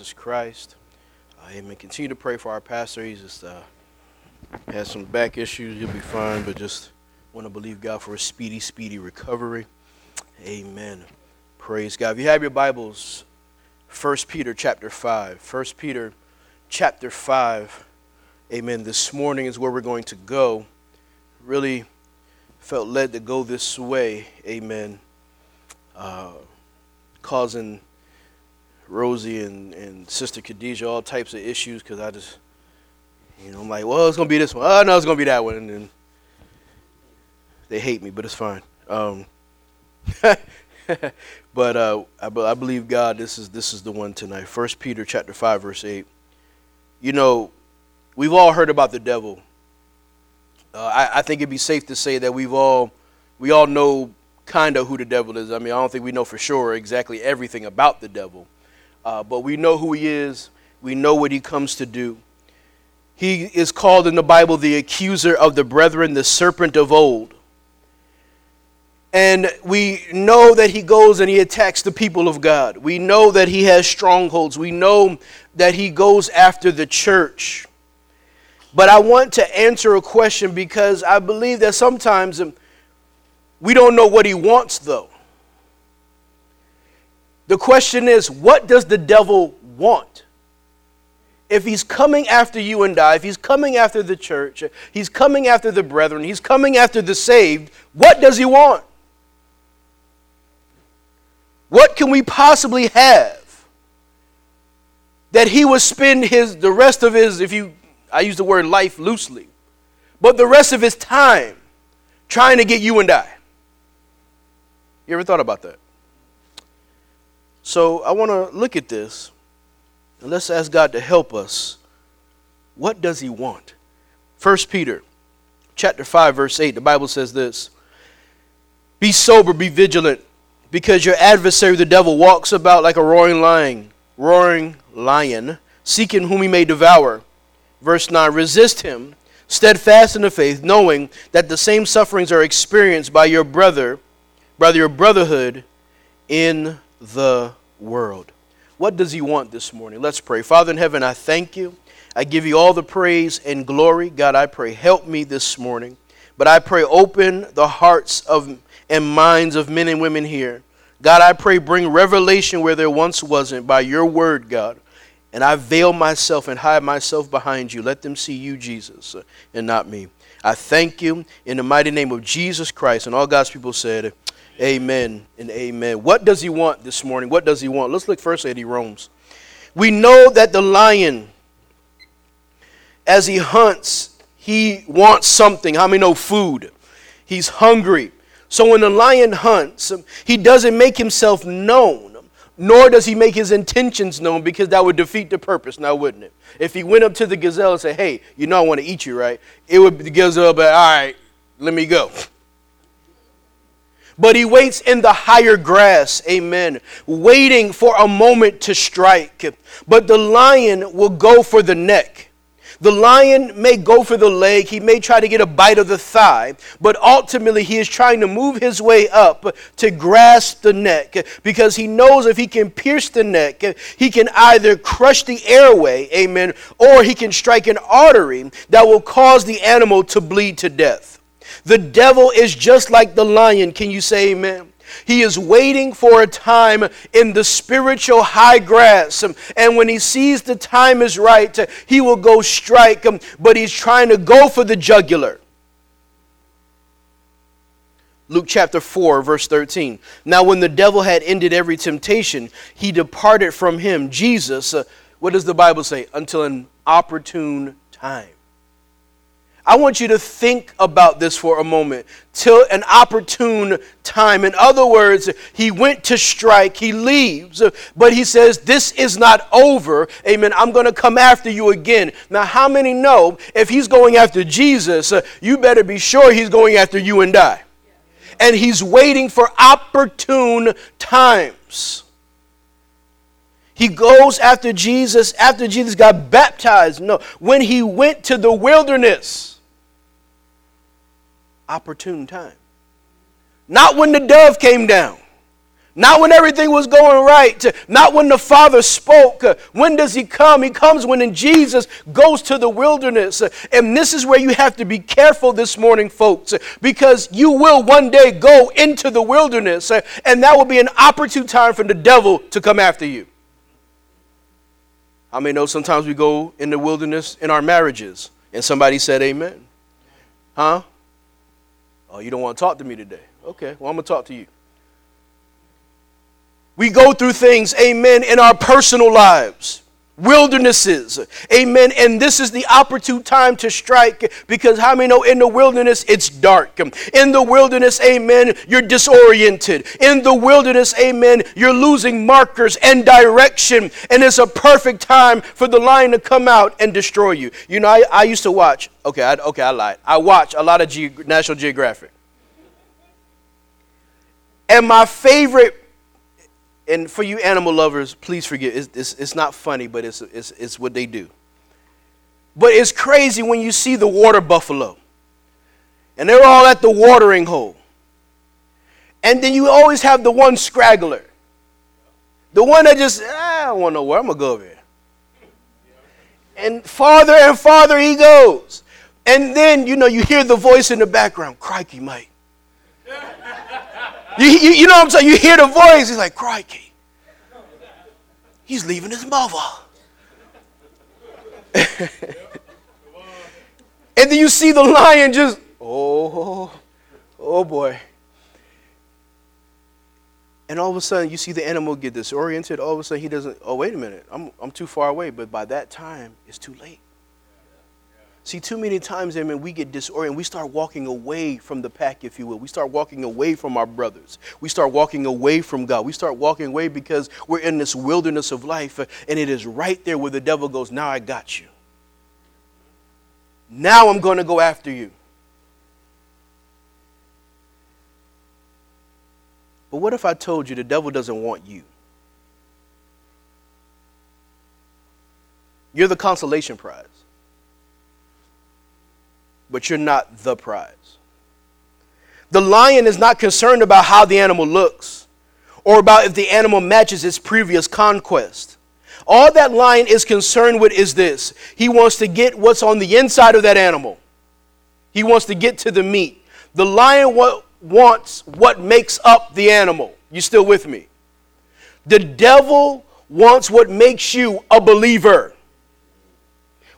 Jesus Christ. Uh, amen. Continue to pray for our pastor. He's just uh, has some back issues. He'll be fine, but just want to believe God for a speedy, speedy recovery. Amen. Praise God. If you have your Bibles, 1 Peter chapter 5. 1 Peter chapter 5. Amen. This morning is where we're going to go. Really felt led to go this way. Amen. Uh, causing Rosie and, and Sister Khadijah all types of issues because I just, you know, I'm like, well, it's going to be this one. Oh, no, it's going to be that one. And then they hate me, but it's fine. Um, but uh, I, I believe God, this is, this is the one tonight. First Peter chapter 5, verse 8. You know, we've all heard about the devil. Uh, I, I think it'd be safe to say that we've all, we all know kind of who the devil is. I mean, I don't think we know for sure exactly everything about the devil. Uh, but we know who he is, we know what he comes to do. He is called in the Bible the accuser of the brethren, the serpent of old. And we know that he goes and he attacks the people of God. We know that he has strongholds. We know that he goes after the church. But I want to answer a question because I believe that sometimes we don't know what he wants, though. The question is, what does the devil want? If he's coming after you and I, if he's coming after the church, he's coming after the brethren, he's coming after the saved, what does he want? What can we possibly have that he would spend his the rest of his if you I use the word life loosely, but the rest of his time trying to get you and I? You ever thought about that? So I want to look at this and let's ask God to help us. What does he want? 1 Peter chapter 5 verse 8 the Bible says this Be sober, be vigilant, because your adversary the devil walks about like a roaring lion, roaring lion, seeking whom he may devour. Verse 9 Resist him, steadfast in the faith, knowing that the same sufferings are experienced by your brother, by your brotherhood in the world. What does he want this morning? Let's pray. Father in heaven, I thank you. I give you all the praise and glory. God, I pray, help me this morning. But I pray, open the hearts of and minds of men and women here. God, I pray, bring revelation where there once wasn't by your word, God. And I veil myself and hide myself behind you. Let them see you, Jesus, and not me. I thank you in the mighty name of Jesus Christ. And all God's people said, Amen and amen. What does he want this morning? What does he want? Let's look first at he roams. We know that the lion, as he hunts, he wants something. How many know food? He's hungry. So when the lion hunts, he doesn't make himself known, nor does he make his intentions known because that would defeat the purpose, now wouldn't it? If he went up to the gazelle and said, Hey, you know I want to eat you, right? It would the gazelle be, All right, let me go but he waits in the higher grass, amen, waiting for a moment to strike. But the lion will go for the neck. The lion may go for the leg, he may try to get a bite of the thigh, but ultimately he is trying to move his way up to grasp the neck because he knows if he can pierce the neck, he can either crush the airway, amen, or he can strike an artery that will cause the animal to bleed to death. The devil is just like the lion. Can you say amen? He is waiting for a time in the spiritual high grass. And when he sees the time is right, he will go strike, but he's trying to go for the jugular. Luke chapter 4, verse 13. Now, when the devil had ended every temptation, he departed from him, Jesus. Uh, what does the Bible say? Until an opportune time. I want you to think about this for a moment till an opportune time. In other words, he went to strike, he leaves, but he says, This is not over. Amen. I'm going to come after you again. Now, how many know if he's going after Jesus, uh, you better be sure he's going after you and I? And he's waiting for opportune times. He goes after Jesus after Jesus got baptized. No, when he went to the wilderness opportune time. Not when the dove came down, Not when everything was going right. Not when the Father spoke. When does He come? He comes when Jesus goes to the wilderness. And this is where you have to be careful this morning, folks, because you will one day go into the wilderness, and that will be an opportune time for the devil to come after you. I mean, know sometimes we go in the wilderness in our marriages, and somebody said, Amen. Huh? Oh, you don't want to talk to me today? Okay, well, I'm going to talk to you. We go through things, amen, in our personal lives, wildernesses, amen. And this is the opportune time to strike because how many know in the wilderness it's dark? In the wilderness, amen, you're disoriented. In the wilderness, amen, you're losing markers and direction. And it's a perfect time for the lion to come out and destroy you. You know, I, I used to watch, okay, I, okay, I lied. I watch a lot of National Geographic. And my favorite and for you animal lovers, please forgive. It's, it's, not funny, but it's, it's, it's what they do. But it's crazy when you see the water buffalo. And they're all at the watering hole. And then you always have the one scraggler. The one that just, ah, I don't want to know where I'm going to go over here. And farther and farther he goes. And then, you know, you hear the voice in the background, crikey, Mike. You, you, you know what I'm saying? You hear the voice. He's like, crikey. He's leaving his mother. and then you see the lion just, oh, oh boy. And all of a sudden, you see the animal get disoriented. All of a sudden, he doesn't, oh, wait a minute, I'm, I'm too far away. But by that time, it's too late. See, too many times, amen, we get disoriented. We start walking away from the pack, if you will. We start walking away from our brothers. We start walking away from God. We start walking away because we're in this wilderness of life, uh, and it is right there where the devil goes, Now I got you. Now I'm going to go after you. But what if I told you the devil doesn't want you? You're the consolation prize but you're not the prize. The lion is not concerned about how the animal looks or about if the animal matches its previous conquest. All that lion is concerned with is this he wants to get what's on the inside of that animal, he wants to get to the meat. The lion wants what makes up the animal. You still with me? The devil wants what makes you a believer,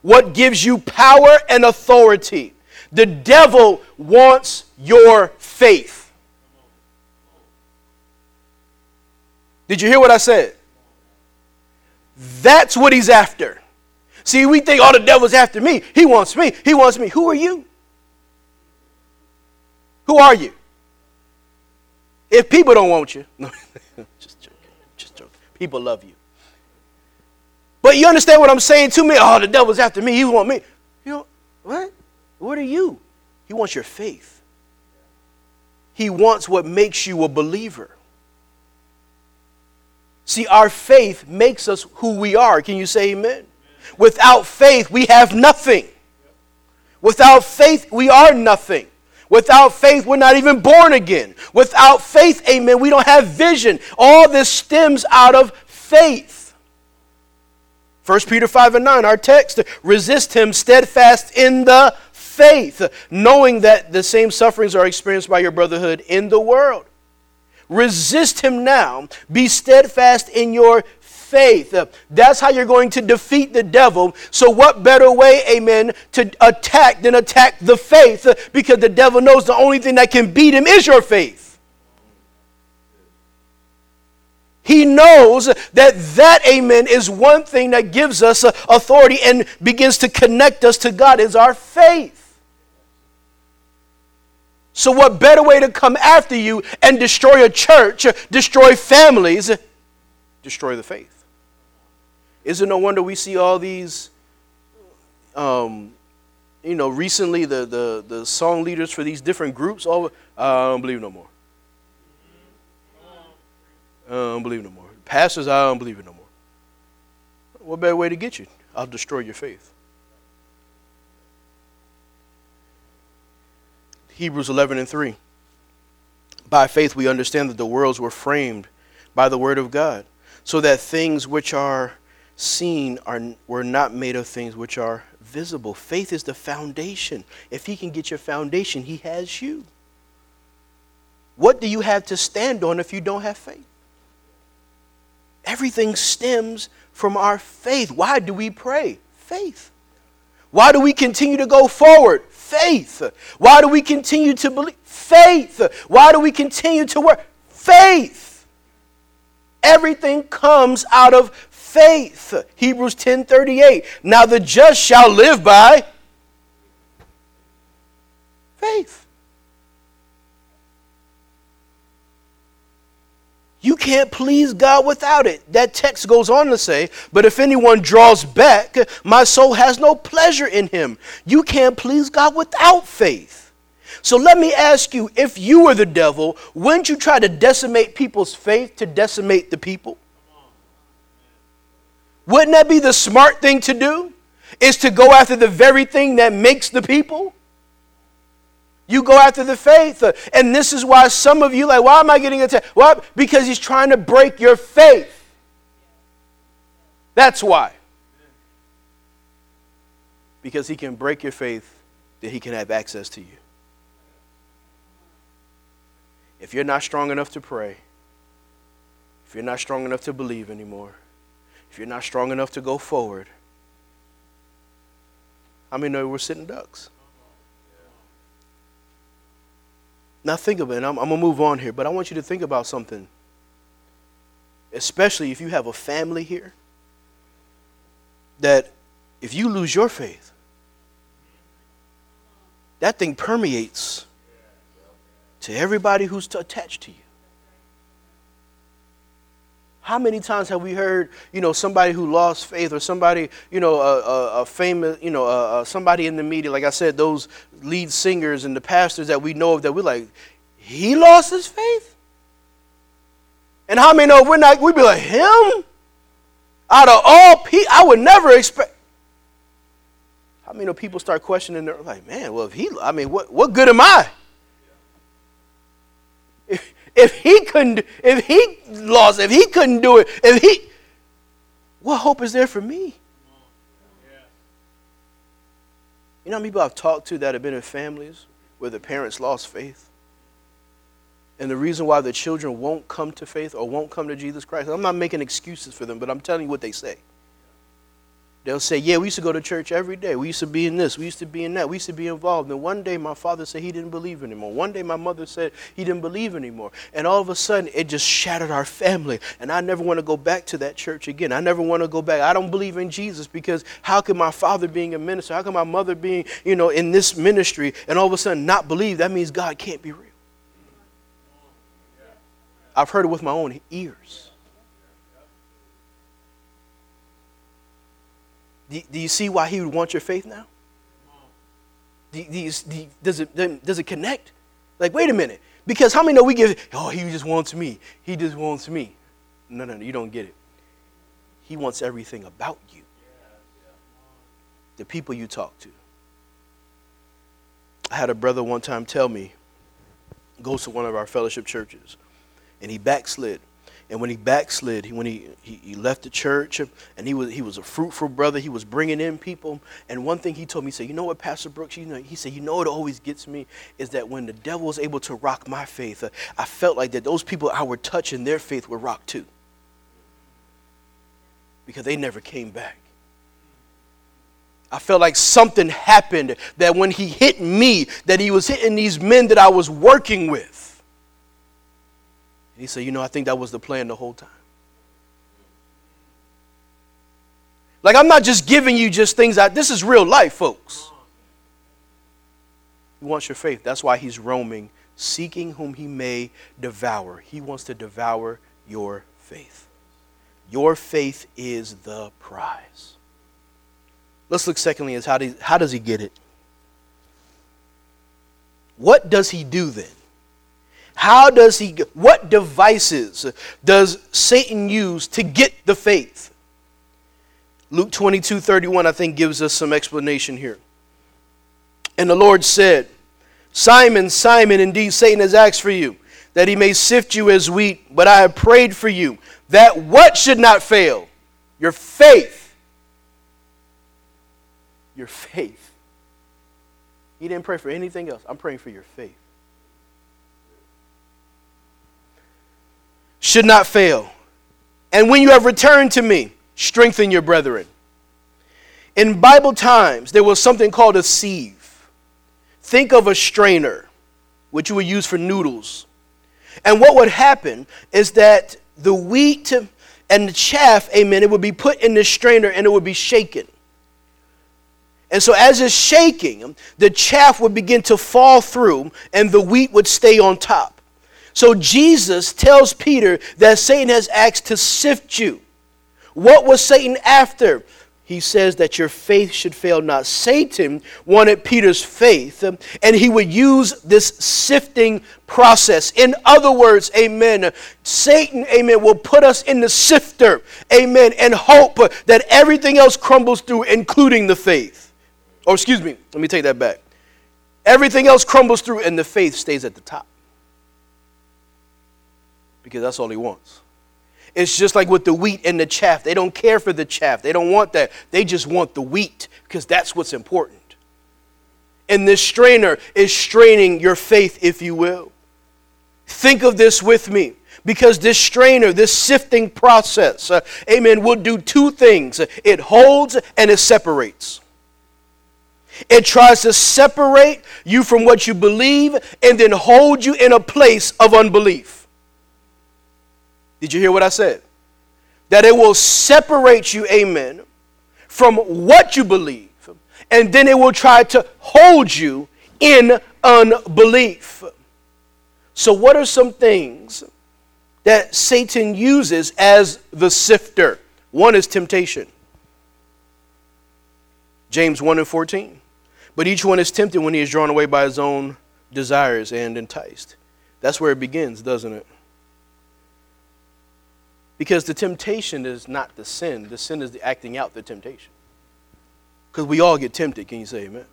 what gives you power and authority. The devil wants your faith. Did you hear what I said? That's what he's after. See, we think, oh, the devil's after me. He wants me. He wants me. Who are you? Who are you? If people don't want you, no, just joking, just joking. People love you. But you understand what I'm saying to me? Oh, the devil's after me. He want me. You know what? What are you? He wants your faith. He wants what makes you a believer. See, our faith makes us who we are. Can you say amen? Without faith, we have nothing. Without faith, we are nothing. Without faith, we're not even born again. Without faith, amen, we don't have vision. All this stems out of faith. 1 Peter 5 and 9, our text, resist him steadfast in the faith, knowing that the same sufferings are experienced by your brotherhood in the world. Resist him now. Be steadfast in your faith. That's how you're going to defeat the devil. So, what better way, amen, to attack than attack the faith? Because the devil knows the only thing that can beat him is your faith. He knows that that, amen, is one thing that gives us uh, authority and begins to connect us to God is our faith. So, what better way to come after you and destroy a church, uh, destroy families, uh, destroy the faith? Is it no wonder we see all these, um, you know, recently the, the, the song leaders for these different groups, all, I don't believe no more. I don't believe no more. Pastors, I don't believe it no more. What better way to get you? I'll destroy your faith. Hebrews 11 and 3. By faith, we understand that the worlds were framed by the word of God, so that things which are seen are were not made of things which are visible. Faith is the foundation. If he can get your foundation, he has you. What do you have to stand on if you don't have faith? Everything stems from our faith. Why do we pray? Faith. Why do we continue to go forward? Faith. Why do we continue to believe? Faith. Why do we continue to work? Faith. Everything comes out of faith. Hebrews 10:38. Now the just shall live by faith. You can't please God without it. That text goes on to say, But if anyone draws back, my soul has no pleasure in him. You can't please God without faith. So let me ask you if you were the devil, wouldn't you try to decimate people's faith to decimate the people? Wouldn't that be the smart thing to do? Is to go after the very thing that makes the people? You go after the faith. And this is why some of you, like, why am I getting attacked? Why? Because he's trying to break your faith. That's why. Because he can break your faith, that he can have access to you. If you're not strong enough to pray, if you're not strong enough to believe anymore, if you're not strong enough to go forward, how many know we're sitting ducks? Now think of it, I'm, I'm going to move on here, but I want you to think about something. Especially if you have a family here, that if you lose your faith, that thing permeates to everybody who's attached to you. How many times have we heard, you know, somebody who lost faith or somebody, you know, a, a, a famous, you know, a, somebody in the media, like I said, those lead singers and the pastors that we know of that we're like, he lost his faith? And how many know we're not, we'd be like, him? Out of all people, I would never expect. How many know people start questioning, they're like, man, well, if he, I mean, what, what good am I? If he couldn't, if he lost, if he couldn't do it, if he, what hope is there for me? You know how many people I've talked to that have been in families where the parents lost faith? And the reason why the children won't come to faith or won't come to Jesus Christ, I'm not making excuses for them, but I'm telling you what they say. They'll say, Yeah, we used to go to church every day. We used to be in this. We used to be in that. We used to be involved. And one day my father said he didn't believe anymore. One day my mother said he didn't believe anymore. And all of a sudden it just shattered our family. And I never want to go back to that church again. I never want to go back. I don't believe in Jesus because how can my father being a minister, how can my mother being, you know, in this ministry and all of a sudden not believe? That means God can't be real. I've heard it with my own ears. Do, do you see why he would want your faith now? Do, do you, do, does, it, does it connect? Like, wait a minute. Because how many know we give, oh, he just wants me. He just wants me. No, no, no, you don't get it. He wants everything about you. The people you talk to. I had a brother one time tell me, goes to one of our fellowship churches, and he backslid. And when he backslid, he, when he, he, he, left the church, and he was, he was a fruitful brother, he was bringing in people. And one thing he told me, he said, You know what, Pastor Brooks? You know, he said, You know what always gets me is that when the devil was able to rock my faith, I felt like that those people I were touching, their faith were rock too. Because they never came back. I felt like something happened that when he hit me, that he was hitting these men that I was working with. He said, You know, I think that was the plan the whole time. Like, I'm not just giving you just things out. This is real life, folks. He wants your faith. That's why he's roaming, seeking whom he may devour. He wants to devour your faith. Your faith is the prize. Let's look secondly as how, do, how does he get it? What does he do then? How does he, what devices does Satan use to get the faith? Luke 22 31, I think, gives us some explanation here. And the Lord said, Simon, Simon, indeed Satan has asked for you, that he may sift you as wheat, but I have prayed for you that what should not fail? Your faith. Your faith. He didn't pray for anything else. I'm praying for your faith. Should not fail. And when you have returned to me, strengthen your brethren. In Bible times, there was something called a sieve. Think of a strainer, which you would use for noodles. And what would happen is that the wheat and the chaff, amen, it would be put in the strainer and it would be shaken. And so, as it's shaking, the chaff would begin to fall through and the wheat would stay on top. So, Jesus tells Peter that Satan has asked to sift you. What was Satan after? he says that your faith should fail not. Satan wanted Peter's faith, and he would use this sifting process. In other words, amen, Satan, amen, will put us in the sifter, amen, and hope that everything else crumbles through, including the faith. Or, excuse me, let me take that back. Everything else crumbles through, and the faith stays at the top. Because that's all he wants. It's just like with the wheat and the chaff. They don't care for the chaff. They don't want that. They just want the wheat because that's what's important. And this strainer is straining your faith, if you will. Think of this with me because this strainer, this sifting process, uh, amen, will do two things it holds and it separates. It tries to separate you from what you believe and then hold you in a place of unbelief. Did you hear what I said? That it will separate you, amen, from what you believe, and then it will try to hold you in unbelief. So, what are some things that Satan uses as the sifter? One is temptation. James 1 and 14. But each one is tempted when he is drawn away by his own desires and enticed. That's where it begins, doesn't it? Because the temptation is not the sin, the sin is the acting out the temptation. Because we all get tempted, can you say amen?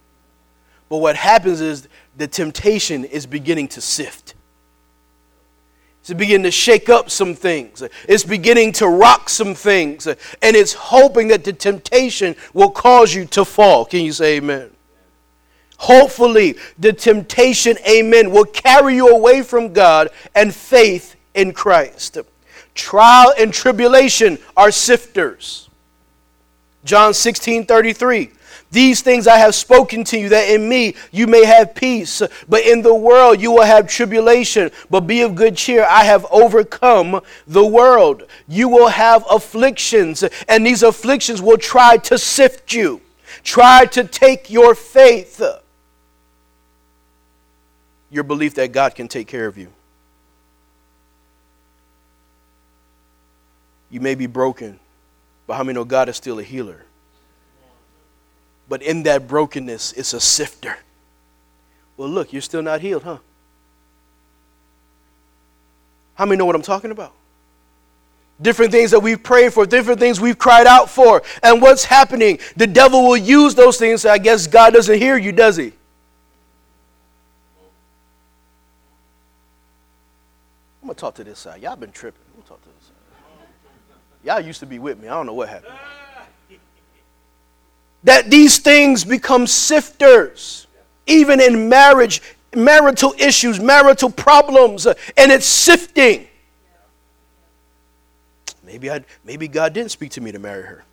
But what happens is the temptation is beginning to sift. It's beginning to shake up some things. It's beginning to rock some things. And it's hoping that the temptation will cause you to fall. Can you say amen? Hopefully, the temptation, amen, will carry you away from God and faith in Christ. Trial and tribulation are sifters. John 16 33. These things I have spoken to you, that in me you may have peace. But in the world you will have tribulation. But be of good cheer, I have overcome the world. You will have afflictions, and these afflictions will try to sift you, try to take your faith, your belief that God can take care of you. You may be broken, but how many know God is still a healer? But in that brokenness, it's a sifter. Well, look, you're still not healed, huh? How many know what I'm talking about? Different things that we've prayed for, different things we've cried out for. And what's happening? The devil will use those things. I guess God doesn't hear you, does he? I'm going to talk to this side. Y'all been tripping. Y'all used to be with me. I don't know what happened. That these things become sifters, even in marriage, marital issues, marital problems, uh, and it's sifting. Maybe I maybe God didn't speak to me to marry her.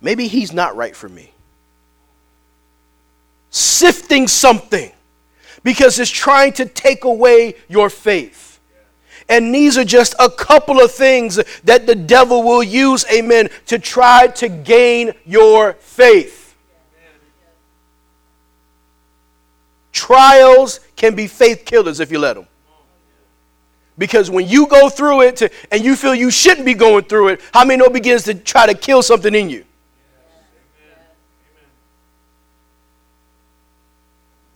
Maybe he's not right for me. Sifting something because it's trying to take away your faith. And these are just a couple of things that the devil will use, amen, to try to gain your faith. Trials can be faith killers if you let them. Because when you go through it and you feel you shouldn't be going through it, how many know begins to try to kill something in you?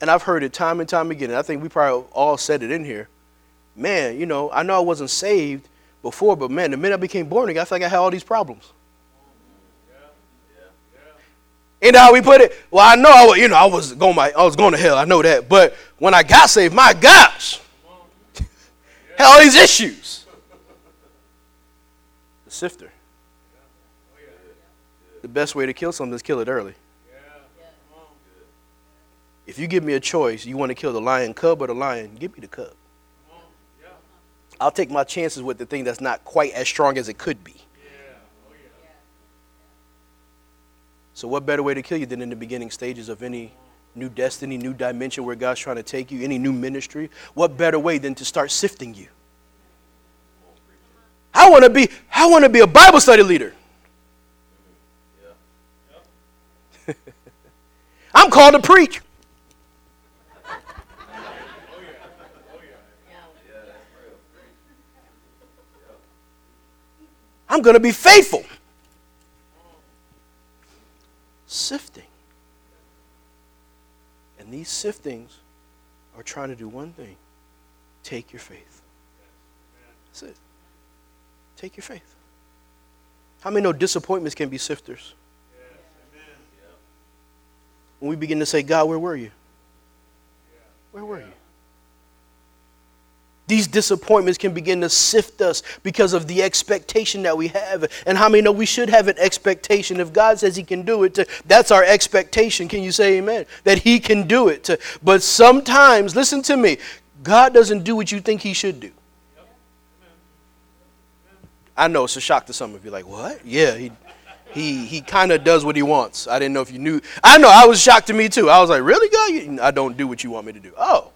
And I've heard it time and time again. And I think we probably all said it in here man, you know, I know I wasn't saved before, but man, the minute I became born again, I feel like I had all these problems. Know how we put it? Well, I know I was, you know, I was going my, I was going to hell. I know that. But when I got saved, my gosh, Had all these issues. The sifter. The best way to kill something is kill it early. If you give me a choice, you want to kill the lion cub or the lion, give me the cub. I'll take my chances with the thing that's not quite as strong as it could be. So, what better way to kill you than in the beginning stages of any new destiny, new dimension where God's trying to take you, any new ministry? What better way than to start sifting you? I want to be I want to be a Bible study leader. I'm called to preach. I'm going to be faithful. Sifting. And these siftings are trying to do one thing take your faith. That's it. Take your faith. How many know disappointments can be sifters? When we begin to say, God, where were you? Where were you? These disappointments can begin to sift us because of the expectation that we have. And how many know we should have an expectation? If God says He can do it, that's our expectation. Can you say amen? That He can do it. But sometimes, listen to me, God doesn't do what you think He should do. I know it's a shock to some of you, like, what? Yeah, He, he, he kind of does what He wants. I didn't know if you knew. I know, I was shocked to me too. I was like, really, God? I don't do what you want me to do. Oh.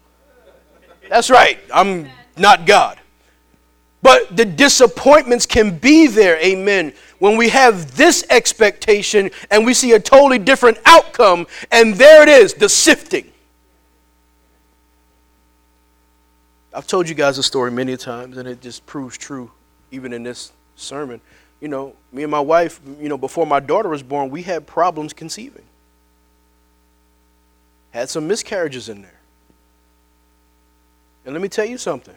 That's right. I'm not God. But the disappointments can be there, amen, when we have this expectation and we see a totally different outcome, and there it is, the sifting. I've told you guys a story many times, and it just proves true, even in this sermon. You know, me and my wife, you know, before my daughter was born, we had problems conceiving. Had some miscarriages in there. And let me tell you something.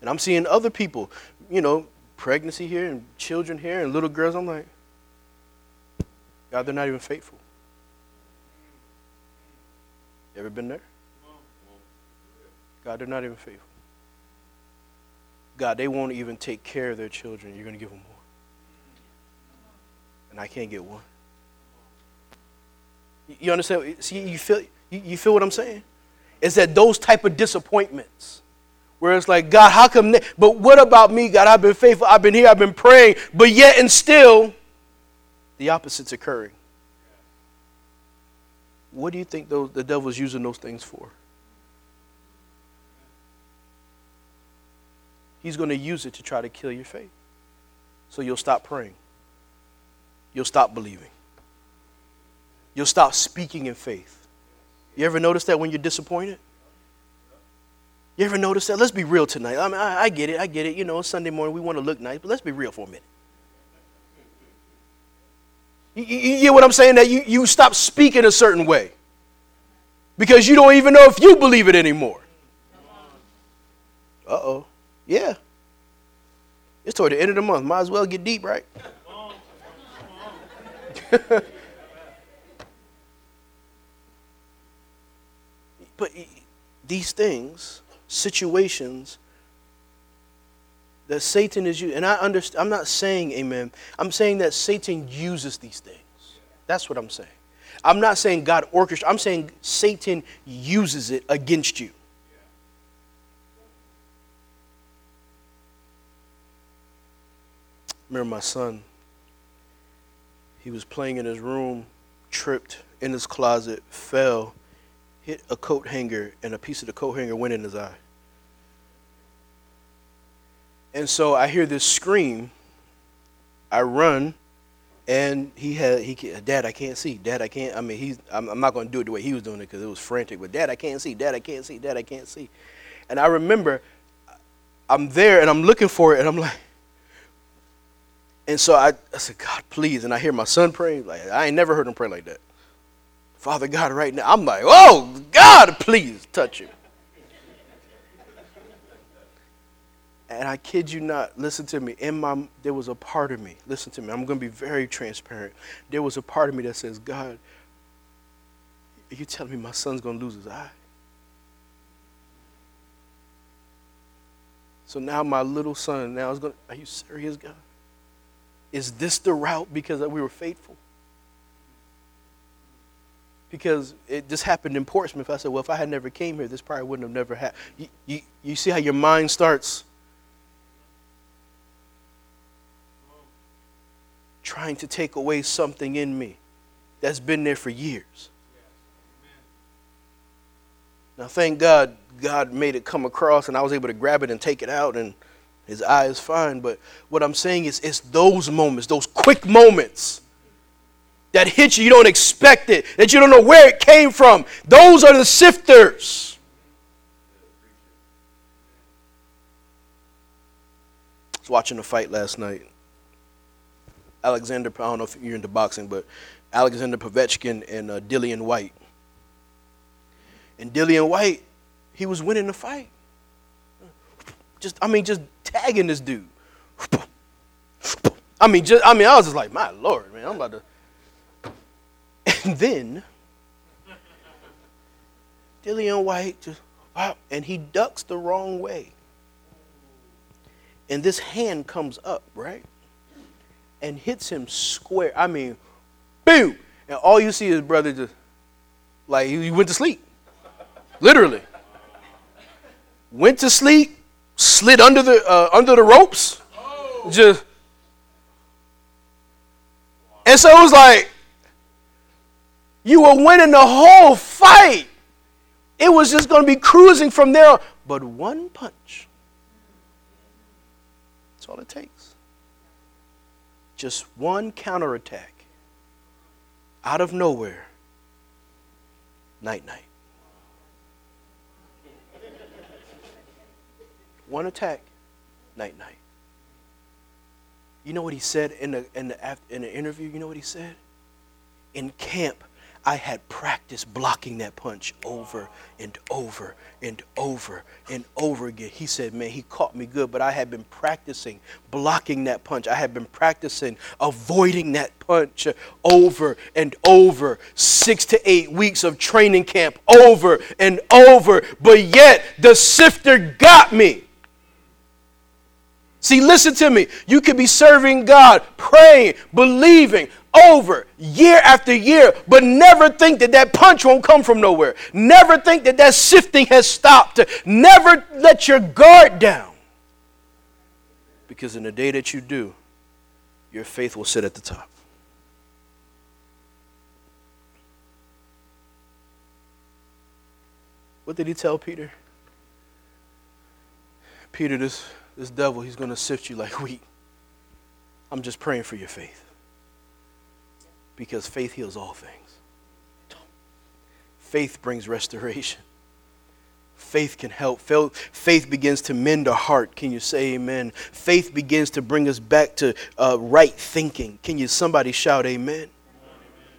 And I'm seeing other people, you know, pregnancy here and children here and little girls. I'm like, God, they're not even faithful. You ever been there? God, they're not even faithful. God, they won't even take care of their children. You're going to give them more. And I can't get one. You understand? See, you feel, you feel what I'm saying? Is that those type of disappointments where it's like, God, how come? But what about me, God? I've been faithful. I've been here. I've been praying. But yet and still, the opposite's occurring. What do you think those, the devil's using those things for? He's going to use it to try to kill your faith. So you'll stop praying. You'll stop believing you'll stop speaking in faith. You ever notice that when you're disappointed? You ever notice that? Let's be real tonight. I mean, I, I get it. I get it. You know, Sunday morning we want to look nice, but let's be real for a minute. You, you, you get what I'm saying? That you, you stop speaking a certain way because you don't even know if you believe it anymore. Uh oh. Yeah. It's toward the end of the month. Might as well get deep, right? But these things, situations that Satan is using, and I understand, I'm not saying amen. I'm saying that Satan uses these things. That's what I'm saying. I'm not saying God orchestrates, I'm saying Satan uses it against you. remember my son, he was playing in his room, tripped in his closet, fell, hit a coat hanger, and a piece of the coat hanger went in his eye. And so I hear this scream. I run, and he had he Dad, I can't see. Dad, I can't. I mean, he's. I'm, I'm not going to do it the way he was doing it because it was frantic. But Dad, I can't see. Dad, I can't see. Dad, I can't see. And I remember, I'm there and I'm looking for it, and I'm like. And so I, I said, God, please. And I hear my son praying. Like I ain't never heard him pray like that. Father God, right now, I'm like, oh, God, please touch him. And I kid you not, listen to me. In my, there was a part of me. Listen to me. I'm going to be very transparent. There was a part of me that says, God, Are you telling me my son's going to lose his eye? So now my little son now is going to, are you serious, God? Is this the route because that we were faithful? Because it just happened in Portsmouth. I said, well, if I had never came here, this probably wouldn't have never happened. You, you, you see how your mind starts trying to take away something in me that's been there for years. Now, thank God, God made it come across, and I was able to grab it and take it out, and his eye is fine. But what I'm saying is, it's those moments, those quick moments that hit you, you don't expect it, that you don't know where it came from. Those are the sifters. I was watching a fight last night. Alexander, I don't know if you're into boxing, but Alexander Povetkin and uh, Dillian Whyte. And Dillian Whyte, he was winning the fight. Just, I mean, just tagging this dude. I mean, just, I mean, I was just like, my lord, man, I'm about to. And then Dillian Whyte just, wow, and he ducks the wrong way. And this hand comes up, right? And hits him square. I mean, boom! And all you see is brother just like he went to sleep. Literally. Went to sleep, slid under the uh, under the ropes. Just and so it was like you were winning the whole fight. It was just going to be cruising from there. But one punch. That's all it takes. Just one counterattack. Out of nowhere. Night night. One attack, night night. You know what he said in the, in the, in the interview? You know what he said? In camp, I had practiced blocking that punch over and over and over and over again. He said, Man, he caught me good, but I had been practicing blocking that punch. I had been practicing avoiding that punch over and over. Six to eight weeks of training camp over and over, but yet the sifter got me. See, listen to me. You could be serving God, praying, believing over year after year, but never think that that punch won't come from nowhere. Never think that that sifting has stopped. Never let your guard down. Because in the day that you do, your faith will sit at the top. What did he tell Peter? Peter, this this devil, he's going to sift you like wheat. I'm just praying for your faith. Because faith heals all things. Faith brings restoration. Faith can help. Faith begins to mend a heart. Can you say amen? Faith begins to bring us back to uh, right thinking. Can you somebody shout amen?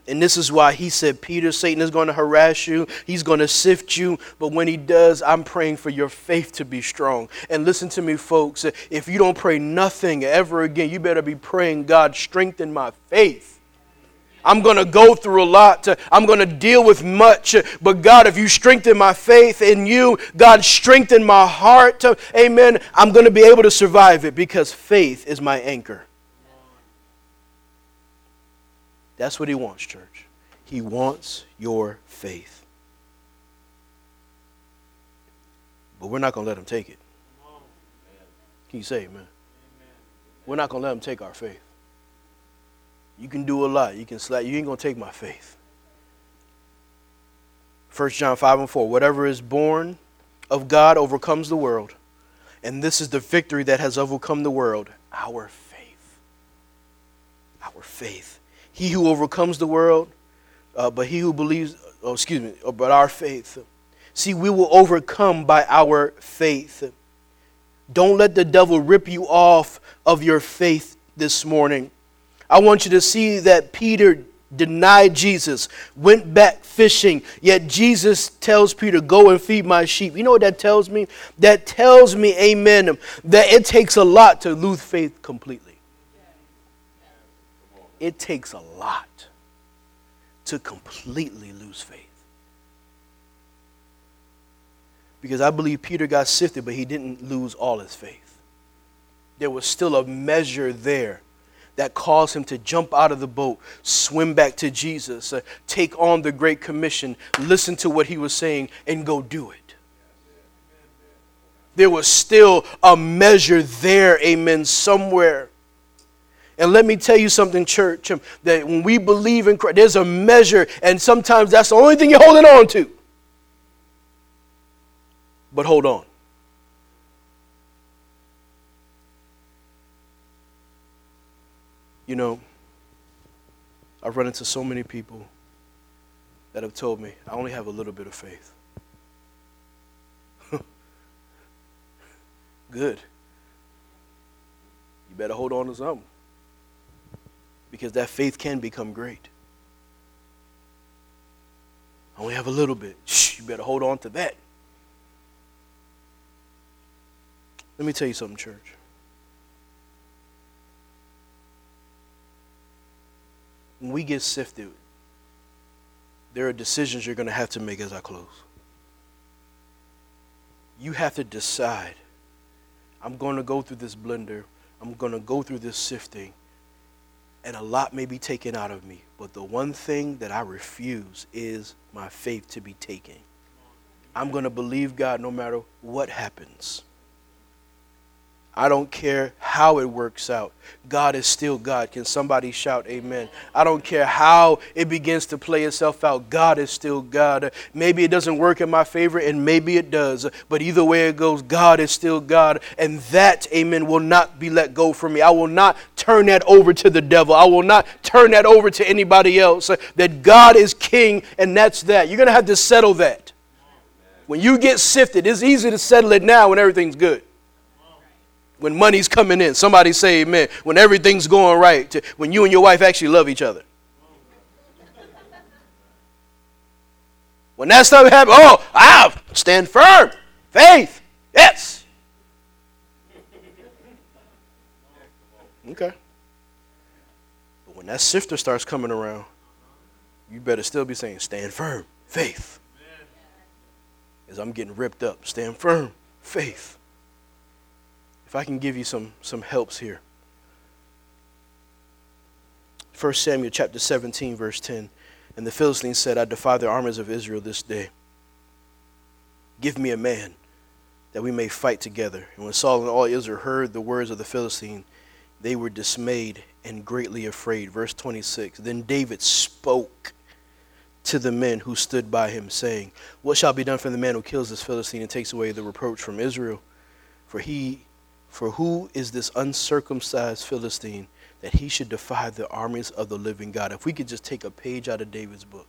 And this is why he said, Peter, Satan is going to harass you. He's going to sift you. But when he does, I'm praying for your faith to be strong. And listen to me, folks. If you don't pray nothing ever again, you better be praying, God, strengthen my faith. I'm going to go through a lot. I'm going to deal with much. But God, if you strengthen my faith in you, God, strengthen my heart. Amen. I'm going to be able to survive it because faith is my anchor. That's what he wants, church. He wants your faith. But we're not going to let him take it. Can you say amen? We're not going to let him take our faith. You can do a lot. You can slap. You ain't going to take my faith. 1 John 5 and 4. Whatever is born of God overcomes the world. And this is the victory that has overcome the world our faith. Our faith. He who overcomes the world, uh, but he who believes, oh, excuse me, uh, but our faith. See, we will overcome by our faith. Don't let the devil rip you off of your faith this morning. I want you to see that Peter denied Jesus, went back fishing, yet Jesus tells Peter, Go and feed my sheep. You know what that tells me? That tells me, amen, that it takes a lot to lose faith completely it takes a lot to completely lose faith. Because I believe Peter got sifted, but he didn't lose all his faith. There was still a measure there that caused him to jump out of the boat, swim back to Jesus, uh, take on the Great Commission, listen to what he was saying, and go do it. There was still a measure there, amen, somewhere. And let me tell you something, church, um, that when we believe in Christ, there's a measure, and sometimes that's the only thing you're holding on to. But hold on. You know, I've run into so many people that have told me, I only have a little bit of faith. Good. You better hold on to something. Because that faith can become great. I only have a little bit. Shh, you better hold on to that. Let me tell you something, church. When we get sifted, there are decisions you're going to have to make as I close. You have to decide I'm going to go through this blender, I'm going to go through this sifting, and a lot may be taken out of me. But the one thing that I refuse is my faith to be taken. I'm going to believe God no matter what happens. I don't care how it works out. God is still God. Can somebody shout amen? I don't care how it begins to play itself out. God is still God. Maybe it doesn't work in my favor and maybe it does. But either way it goes, God is still God. And that, amen, will not be let go from me. I will not turn that over to the devil. I will not turn that over to anybody else. That God is king and that's that. You're going to have to settle that. When you get sifted, it's easy to settle it now when everything's good when money's coming in. Somebody say amen. When everything's going right. When you and your wife actually love each other. When that stuff happens, oh, I stand firm. Faith. Yes. Okay. But when that sifter starts coming around, you better still be saying, stand firm. Faith. As I'm getting ripped up, stand firm. Faith. If I can give you some, some helps here. 1 Samuel chapter 17, verse 10. And the Philistines said, I defy the armies of Israel this day. Give me a man that we may fight together. And when Saul and all Israel heard the words of the Philistine, they were dismayed and greatly afraid. Verse 26 Then David spoke to the men who stood by him, saying, What shall be done for the man who kills this Philistine and takes away the reproach from Israel? For he for who is this uncircumcised Philistine that he should defy the armies of the living God? If we could just take a page out of David's book.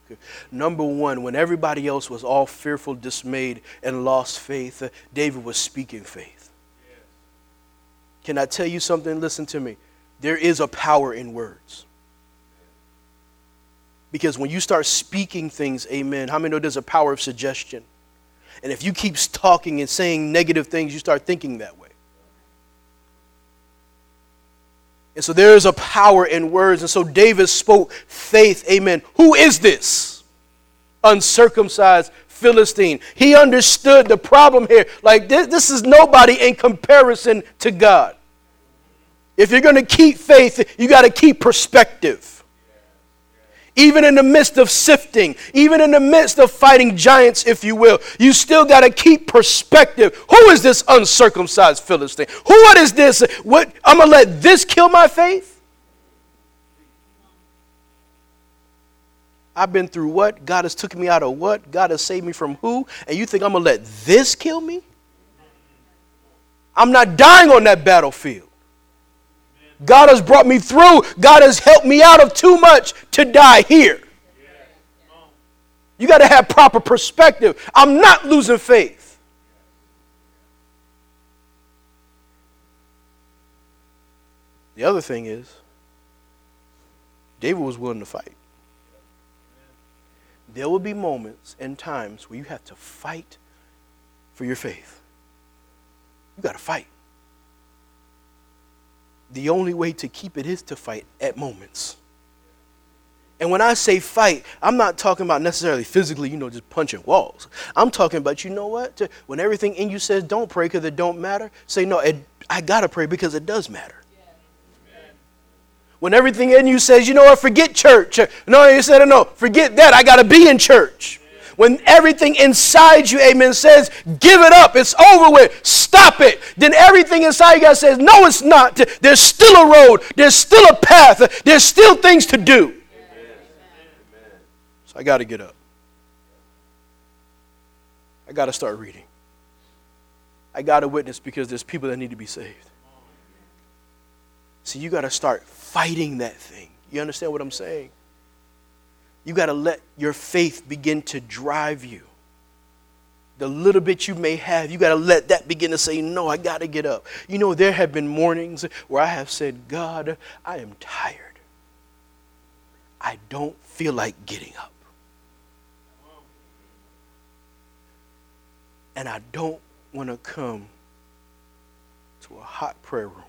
Number one, when everybody else was all fearful, dismayed, and lost faith, uh, David was speaking faith. Can I tell you something? Listen to me. There is a power in words. Because when you start speaking things, amen, how many know there's a power of suggestion? And if you keep talking and saying negative things, you start thinking that way. And so there is a power in words. And so David spoke faith. Amen. Who is this? Uncircumcised Philistine. He understood the problem here. Like, this, this is nobody in comparison to God. If you're going to keep faith, you got to keep perspective even in the midst of sifting, even in the midst of fighting giants, if you will, you still got to keep perspective. Who is this uncircumcised Philistine? Who what is this? What I'm gonna let this kill my faith? I've been through what? God has took me out of what? God has saved me from who? And you think I'm gonna let this kill me? I'm not dying on that battlefield. God has brought me through. God has helped me out of too much to die here. You got to have proper perspective. I'm not losing faith. The other thing is, David was willing to fight. There will be moments and times where you have to fight for your faith. You got to fight the only way to keep it is to fight at moments. And when I say fight, I'm not talking about necessarily physically, you know, just punching walls. I'm talking about, you know what? When everything in you says don't pray because it don't matter, say, no, it, I got to pray because it does matter. When everything in you says, you know what, forget church. No, you said, no, forget that. I got to be in church. When everything inside you, amen, says, give it up, it's over with, stop it, then everything inside you says, no, it's not. There's still a road, there's still a path, there's still things to do. So I got to get up. I got to start reading. I got to witness because there's people that need to be saved. See, you got to start fighting that thing. You understand what I'm saying? You got to let your faith begin to drive you. The little bit you may have, you got to let that begin to say, No, I got to get up. You know, there have been mornings where I have said, God, I am tired. I don't feel like getting up. And I don't want to come to a hot prayer room.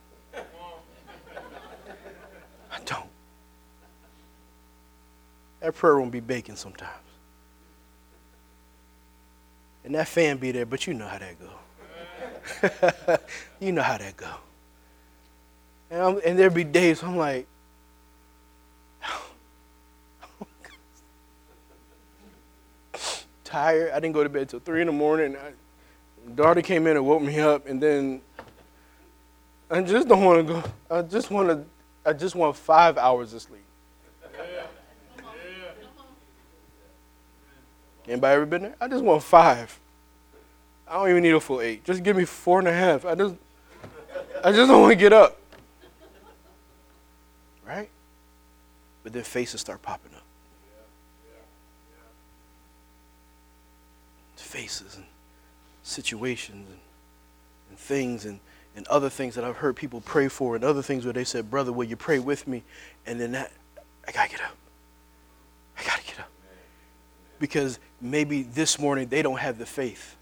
I don't. That prayer room be baking sometimes. And that fan be there, but you know how that go. you know how that go. And, I'm, and there be days I'm like, tired. I didn't go to bed till three in the morning. I, daughter came in and woke me up, and then I just don't want to go. I just want to. I just want five hours of sleep. Anybody ever been there? I just want five. I don't even need a full eight. Just give me four and a half. I just, I just don't want to get up. Right? But then faces start popping up. Faces and situations and, and things and, and other things that I've heard people pray for and other things where they said, Brother, will you pray with me? And then that, I got to get up. I got to get up because maybe this morning they don't have the faith.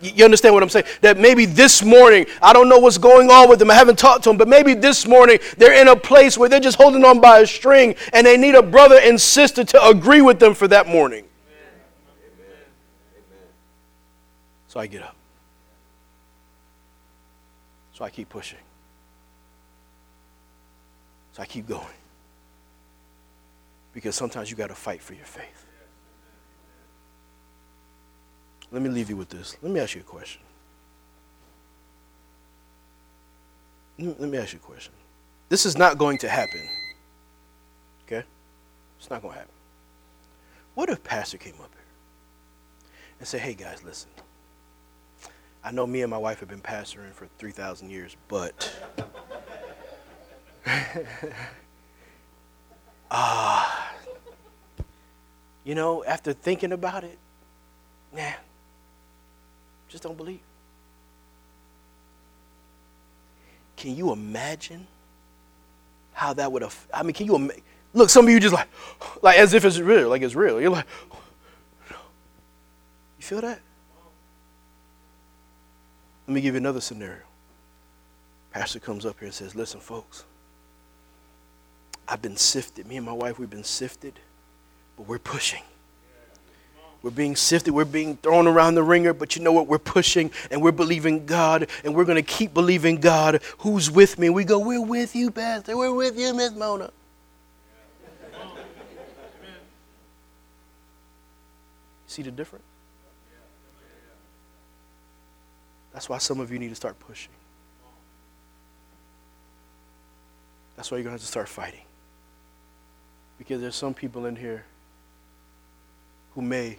You understand what I'm saying? That maybe this morning, I don't know what's going on with them. I haven't talked to them, but maybe this morning they're in a place where they're just holding on by a string and they need a brother and sister to agree with them for that morning. So I get up. So I keep pushing. So I keep going. Because sometimes you got to fight for your faith. Let me leave you with this. Let me ask you a question. Let me ask you a question. This is not going to happen. Okay? It's not going to happen. What if Pastor came up here and said, hey guys, listen. I know me and my wife have been pastoring for 3,000 years, but. Ah. uh, you know, after thinking about it, nah, just don't believe. Can you imagine how that would have? I mean, can you? Look, some of you just like, like as if it's real, like it's real. You're like, you feel that? Let me give you another scenario. Pastor comes up here and says, Listen, folks, I've been sifted. Me and my wife, we've been sifted, but we're pushing. We're being sifted, we're being thrown around the wringer, but you know what? We're pushing and we're believing God, and we're going to keep believing God. Who's with me? We go, We're with you, Pastor. We're with you, Miss Mona. See the difference? That's why some of you need to start pushing. That's why you're going to have to start fighting. Because there's some people in here who may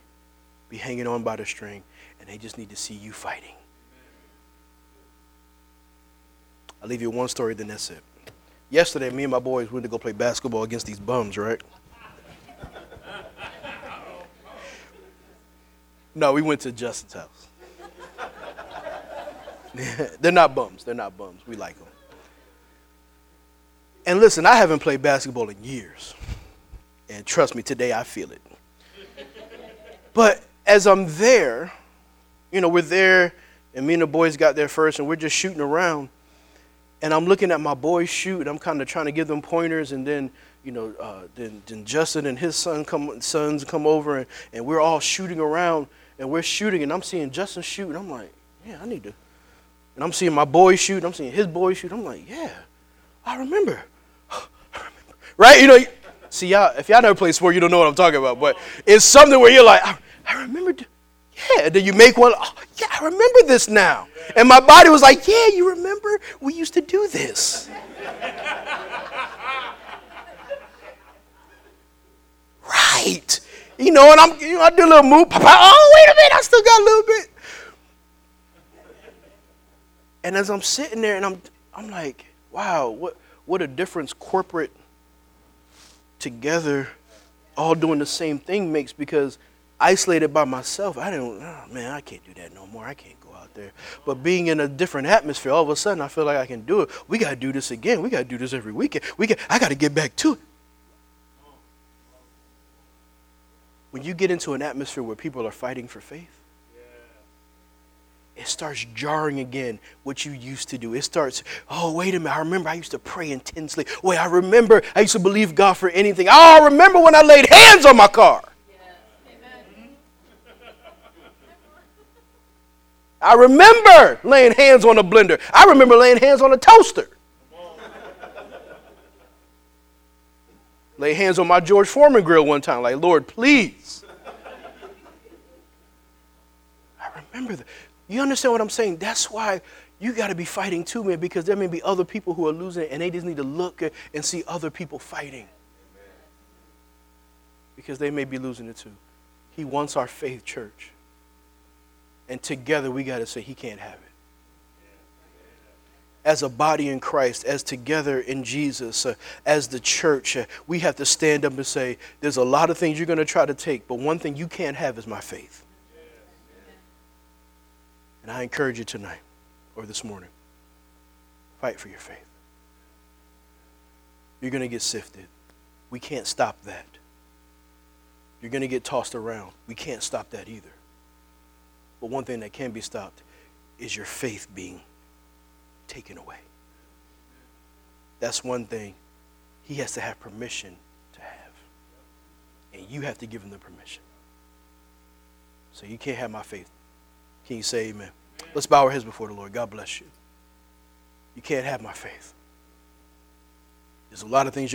be hanging on by the string, and they just need to see you fighting. I'll leave you one story, then that's it. Yesterday, me and my boys went to go play basketball against these bums, right? No, we went to Justin's house. They're not bums. They're not bums. We like them. And listen, I haven't played basketball in years. And trust me, today I feel it. But as I'm there, you know, we're there, and me and the boys got there first, and we're just shooting around. And I'm looking at my boys shoot, and I'm kind of trying to give them pointers, and then, you know, uh, then, then Justin and his son come, sons come over, and, and we're all shooting around, and we're shooting, and I'm seeing Justin shoot, and I'm like, yeah, I need to. And I'm seeing my boy shoot, I'm seeing his boy shoot. I'm like, yeah, I remember. I remember. Right? You know, see, y'all, if y'all never played sport, you don't know what I'm talking about, but it's something where you're like, I, I remember. Yeah, did you make one, oh, yeah, I remember this now. And my body was like, yeah, you remember? We used to do this. right. You know, and I'm, you know, I do a little move. Oh, wait a minute, I still got a little bit. And as I'm sitting there and I'm, I'm like, wow, what, what a difference corporate together all doing the same thing makes because isolated by myself, I didn't, oh, man, I can't do that no more. I can't go out there. But being in a different atmosphere, all of a sudden I feel like I can do it. We got to do this again. We got to do this every weekend. We got, I got to get back to it. when you get into an atmosphere where people are fighting for faith, it starts jarring again what you used to do. It starts, oh, wait a minute. I remember I used to pray intensely. Wait, I remember I used to believe God for anything. Oh, I remember when I laid hands on my car. I remember laying hands on a blender. I remember laying hands on a toaster. Lay hands on my George Foreman grill one time, like, Lord, please. I remember that. You understand what I'm saying? That's why you got to be fighting too, man, because there may be other people who are losing and they just need to look and see other people fighting. Because they may be losing it too. He wants our faith, church. And together we got to say, He can't have it as a body in Christ, as together in Jesus, uh, as the church, uh, we have to stand up and say, There's a lot of things you're going to try to take, but one thing you can't have is my faith. And I encourage you tonight or this morning fight for your faith. You're going to get sifted. We can't stop that. You're going to get tossed around. We can't stop that either. But one thing that can be stopped is your faith being taken away. That's one thing he has to have permission to have. And you have to give him the permission. So you can't have my faith. Can you say amen? Let's bow our heads before the Lord. God bless you. You can't have my faith. There's a lot of things